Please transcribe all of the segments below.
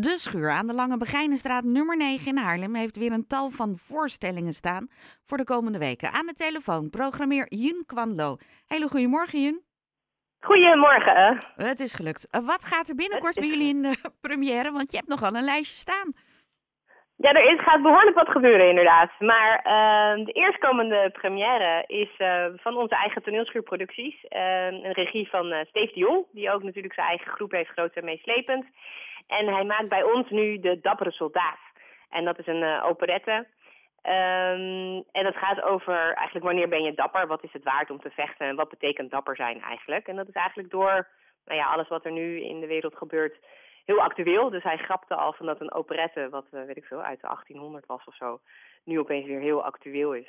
De Schuur aan de Lange Begijnenstraat nummer 9 in Haarlem heeft weer een tal van voorstellingen staan voor de komende weken. Aan de telefoon programmeer Jun Kwanlo. Hele goedemorgen Jun. Goedemorgen. Het is gelukt. Wat gaat er binnenkort bij jullie in de première? Want je hebt nogal een lijstje staan. Ja, er is, gaat behoorlijk wat gebeuren inderdaad. Maar uh, de eerstkomende première is uh, van onze eigen toneelschuurproducties. Uh, een regie van Steve de Jong, die ook natuurlijk zijn eigen groep heeft, groot en meeslepend. En hij maakt bij ons nu De Dappere Soldaat. En dat is een operette. Um, en dat gaat over eigenlijk wanneer ben je dapper, wat is het waard om te vechten en wat betekent dapper zijn eigenlijk. En dat is eigenlijk door nou ja, alles wat er nu in de wereld gebeurt heel actueel. Dus hij grapte al van dat een operette, wat weet ik veel, uit de 1800 was of zo, nu opeens weer heel actueel is.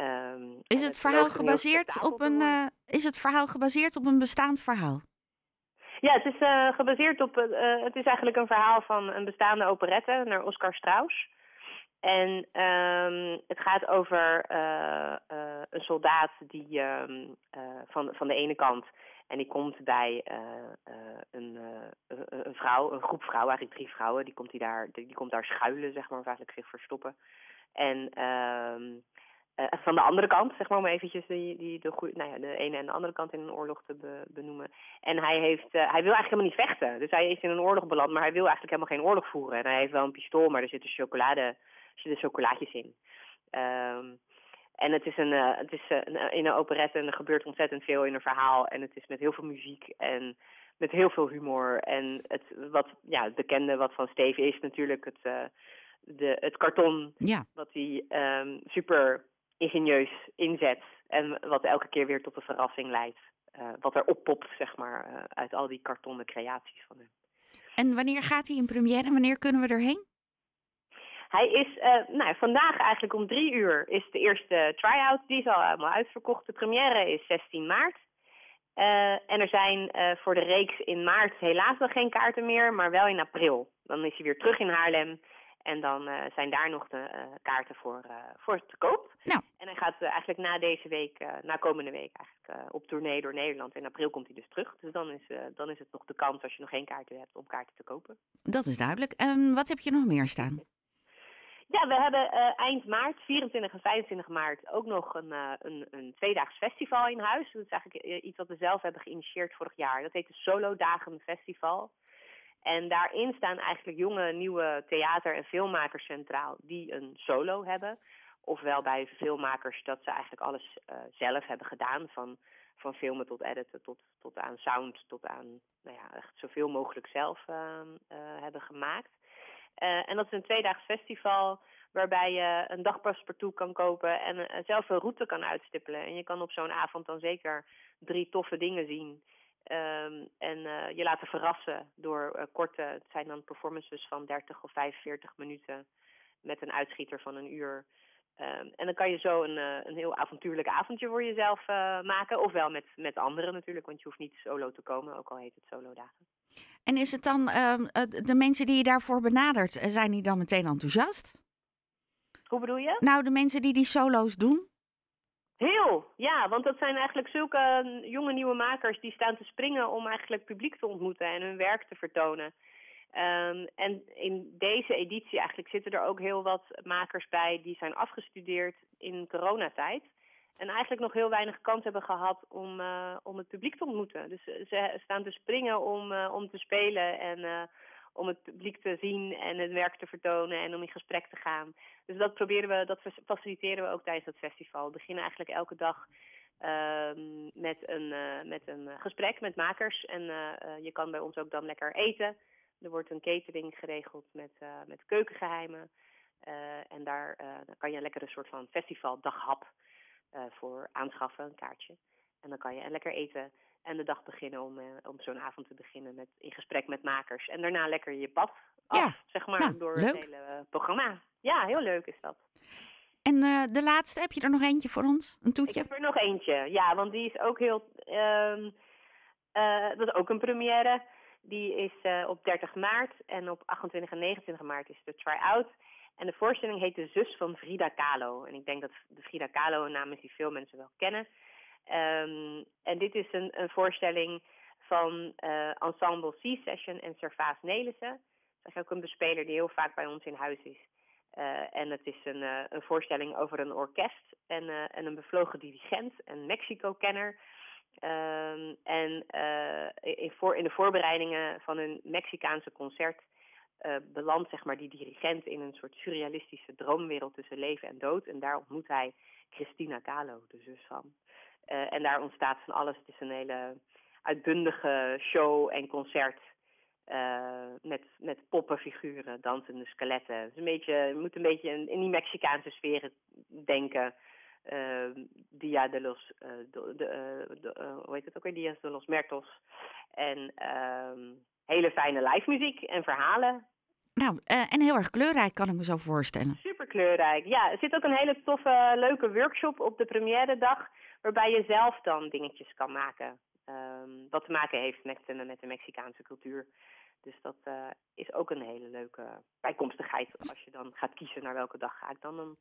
Um, is het, verhaal gebaseerd op een uh, is het verhaal gebaseerd op een bestaand verhaal? Ja, het is uh, gebaseerd op uh, het is eigenlijk een verhaal van een bestaande operette naar Oscar Strauss. En um, het gaat over een soldaat die um, van, van de ene kant en die komt bij een, een vrouw, een groep vrouwen, eigenlijk drie vrouwen, die komt, die daar, die, komt daar schuilen, zeg maar, of eigenlijk zich verstoppen. En ehm, van de andere kant, zeg maar, om eventjes die, die, de, nou ja, de ene en de andere kant in een oorlog te be, benoemen. En hij, heeft, hij wil eigenlijk helemaal niet vechten. Dus hij is in een oorlog beland, maar hij wil eigenlijk helemaal geen oorlog voeren. En hij heeft wel een pistool, maar er zitten, chocolade, er zitten chocolaatjes in. Um, en het is, een, uh, het is een, in een operette en er gebeurt ontzettend veel in een verhaal. En het is met heel veel muziek en met heel veel humor. En het, wat, ja, het bekende wat van Steve is natuurlijk het, de, het karton. Ja. Wat hij um, super ingenieus inzet. En wat elke keer weer tot een verrassing leidt. wat er oppopt, zeg maar, uit al die kartonnen creaties van hem. En wanneer gaat hij in première en wanneer kunnen we erheen? Hij is, uh, nou, vandaag eigenlijk om drie uur is de eerste try-out. Die is al helemaal uitverkocht. De première is 16 maart. En er zijn voor de reeks in maart helaas nog geen kaarten meer, maar wel in april. Dan is hij weer terug in Haarlem. En dan zijn daar nog de kaarten voor, voor te koop. Nou. En hij gaat eigenlijk na deze week, na komende week eigenlijk, op tournee door Nederland. In april komt hij dus terug. Dus dan is, dan is het nog de kans, als je nog geen kaarten hebt, om kaarten te kopen. Dat is duidelijk. En wat heb je nog meer staan? Ja, we hebben uh, eind maart, 24 en 25 maart, ook nog een, uh, een, een tweedaags festival in huis. Dat is eigenlijk eh, iets wat we zelf hebben geïnitieerd vorig jaar. Dat heet de Solo Dagen Festival. En daarin staan eigenlijk jonge, nieuwe theater- en filmmakers centraal die een solo hebben. Ofwel bij filmmakers dat ze eigenlijk alles uh, zelf hebben gedaan. Van, van filmen tot editen, tot, tot aan sound, tot aan nou ja, echt zoveel mogelijk zelf uh, uh, hebben gemaakt. Uh, en dat is een tweedaags festival waarbij je een dagpaspartout kan kopen en zelf een route kan uitstippelen. En je kan op zo'n avond dan zeker drie toffe dingen zien. Um, en uh, je laten verrassen door korte, het zijn dan performances van 30 of 45 minuten met een uitschieter van een uur. Um, en dan kan je zo een, een heel avontuurlijk avondje voor jezelf maken. Ofwel met, met anderen natuurlijk, want je hoeft niet solo te komen, ook al heet het solo dagen. En is het dan uh, de mensen die je daarvoor benadert, eh, zijn die dan meteen enthousiast? Hoe bedoel je? Nou, de mensen die die solo's doen. Heel, ja, want dat zijn eigenlijk zulke mm, jonge nieuwe makers die staan te springen om eigenlijk publiek te ontmoeten en hun werk te vertonen. Um, en in deze editie eigenlijk zitten er ook heel wat makers bij die zijn afgestudeerd in coronatijd. En eigenlijk nog heel weinig kans hebben gehad om, uh, om het publiek te ontmoeten. Dus uh, ze staan te springen om, uh, om te spelen en om het publiek te zien en het werk te vertonen en om in gesprek te gaan. Dus dat proberen we, dat faciliteren we ook tijdens het festival. We beginnen eigenlijk elke dag ehm, met, een, met een gesprek met makers. En je kan bij ons ook dan lekker eten. Er wordt een catering geregeld met, met keukengeheimen. en daar, daar kan je lekker een soort van festivaldaghap voor aanschaffen, een kaartje. En dan kan je lekker eten en de dag beginnen om, uh, om zo'n avond te beginnen met, in gesprek met makers. En daarna lekker je pad af, ja. zeg maar, nou, door het hele programma. Ja, heel leuk is dat. En uh, de laatste, heb je er nog eentje voor ons? Een toetje? Ik heb er nog eentje, ja, want die is ook heel... Um, dat is ook een première. Die is uh, op 30 maart en op 28 en 29 maart is de try-out. En de voorstelling heet De Zus van Frida Kahlo. En ik denk dat de Frida Kahlo een naam is die veel mensen wel kennen. Um, en dit is een, een voorstelling van uh, Ensemble C-Session en Servaas Nelissen. is ook een bespeler die heel vaak bij ons in huis is. en het is een, een voorstelling over een orkest en, en een bevlogen dirigent, een Mexico-kenner. Ehm, en in, voor, in de voorbereidingen van een Mexicaanse concert belandt zeg maar, die dirigent in een soort surrealistische droomwereld tussen leven en dood. En daar ontmoet hij Christina Kahlo, de zus van. Uh, en daar ontstaat van alles. Het is een hele uitbundige show en concert. Uh, met, met poppenfiguren, dansende skeletten. Dus een beetje, je moet een beetje in, in die Mexicaanse sferen denken. Uh, Dia de los, de, de, de, hoe heet het ook weer? Dia de los Mertos. En ehm, hele fijne live muziek en verhalen. Nou, uh, en heel erg kleurrijk kan ik me zo voorstellen. Super kleurrijk. Ja, er zit ook een hele toffe, leuke workshop op de première dag, waarbij je zelf dan dingetjes kan maken. Um, wat te maken heeft met, uh, met de Mexicaanse cultuur. Dus dat uh, is ook een hele leuke bijkomstigheid. Als je dan gaat kiezen naar welke dag ga ik dan. dan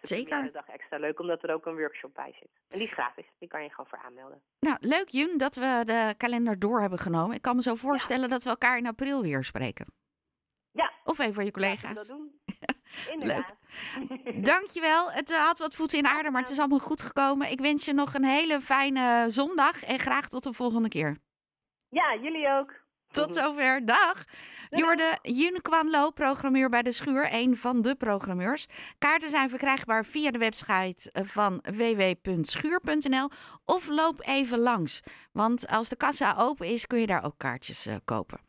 is Zeker. de dag extra leuk, omdat er ook een workshop bij zit. En die is gratis. Die kan je gewoon voor aanmelden. Nou, leuk Jun dat we de kalender door hebben genomen. Ik kan me zo voorstellen ja. dat we elkaar in april weer spreken. Ja. Of een van je collega's. Dat doen. Inderdaad. Leuk. Dankjewel. Het had wat voeten in aarde, maar het is allemaal goed gekomen. Ik wens je nog een hele fijne zondag en graag tot de volgende keer. Ja, jullie ook. Tot zover. Dag. Jorde Jun Kwanlo, programmeur bij de Schuur, een van de programmeurs. Kaarten zijn verkrijgbaar via de website van www.schuur.nl of loop even langs. Want als de kassa open is, kun je daar ook kaartjes uh, kopen.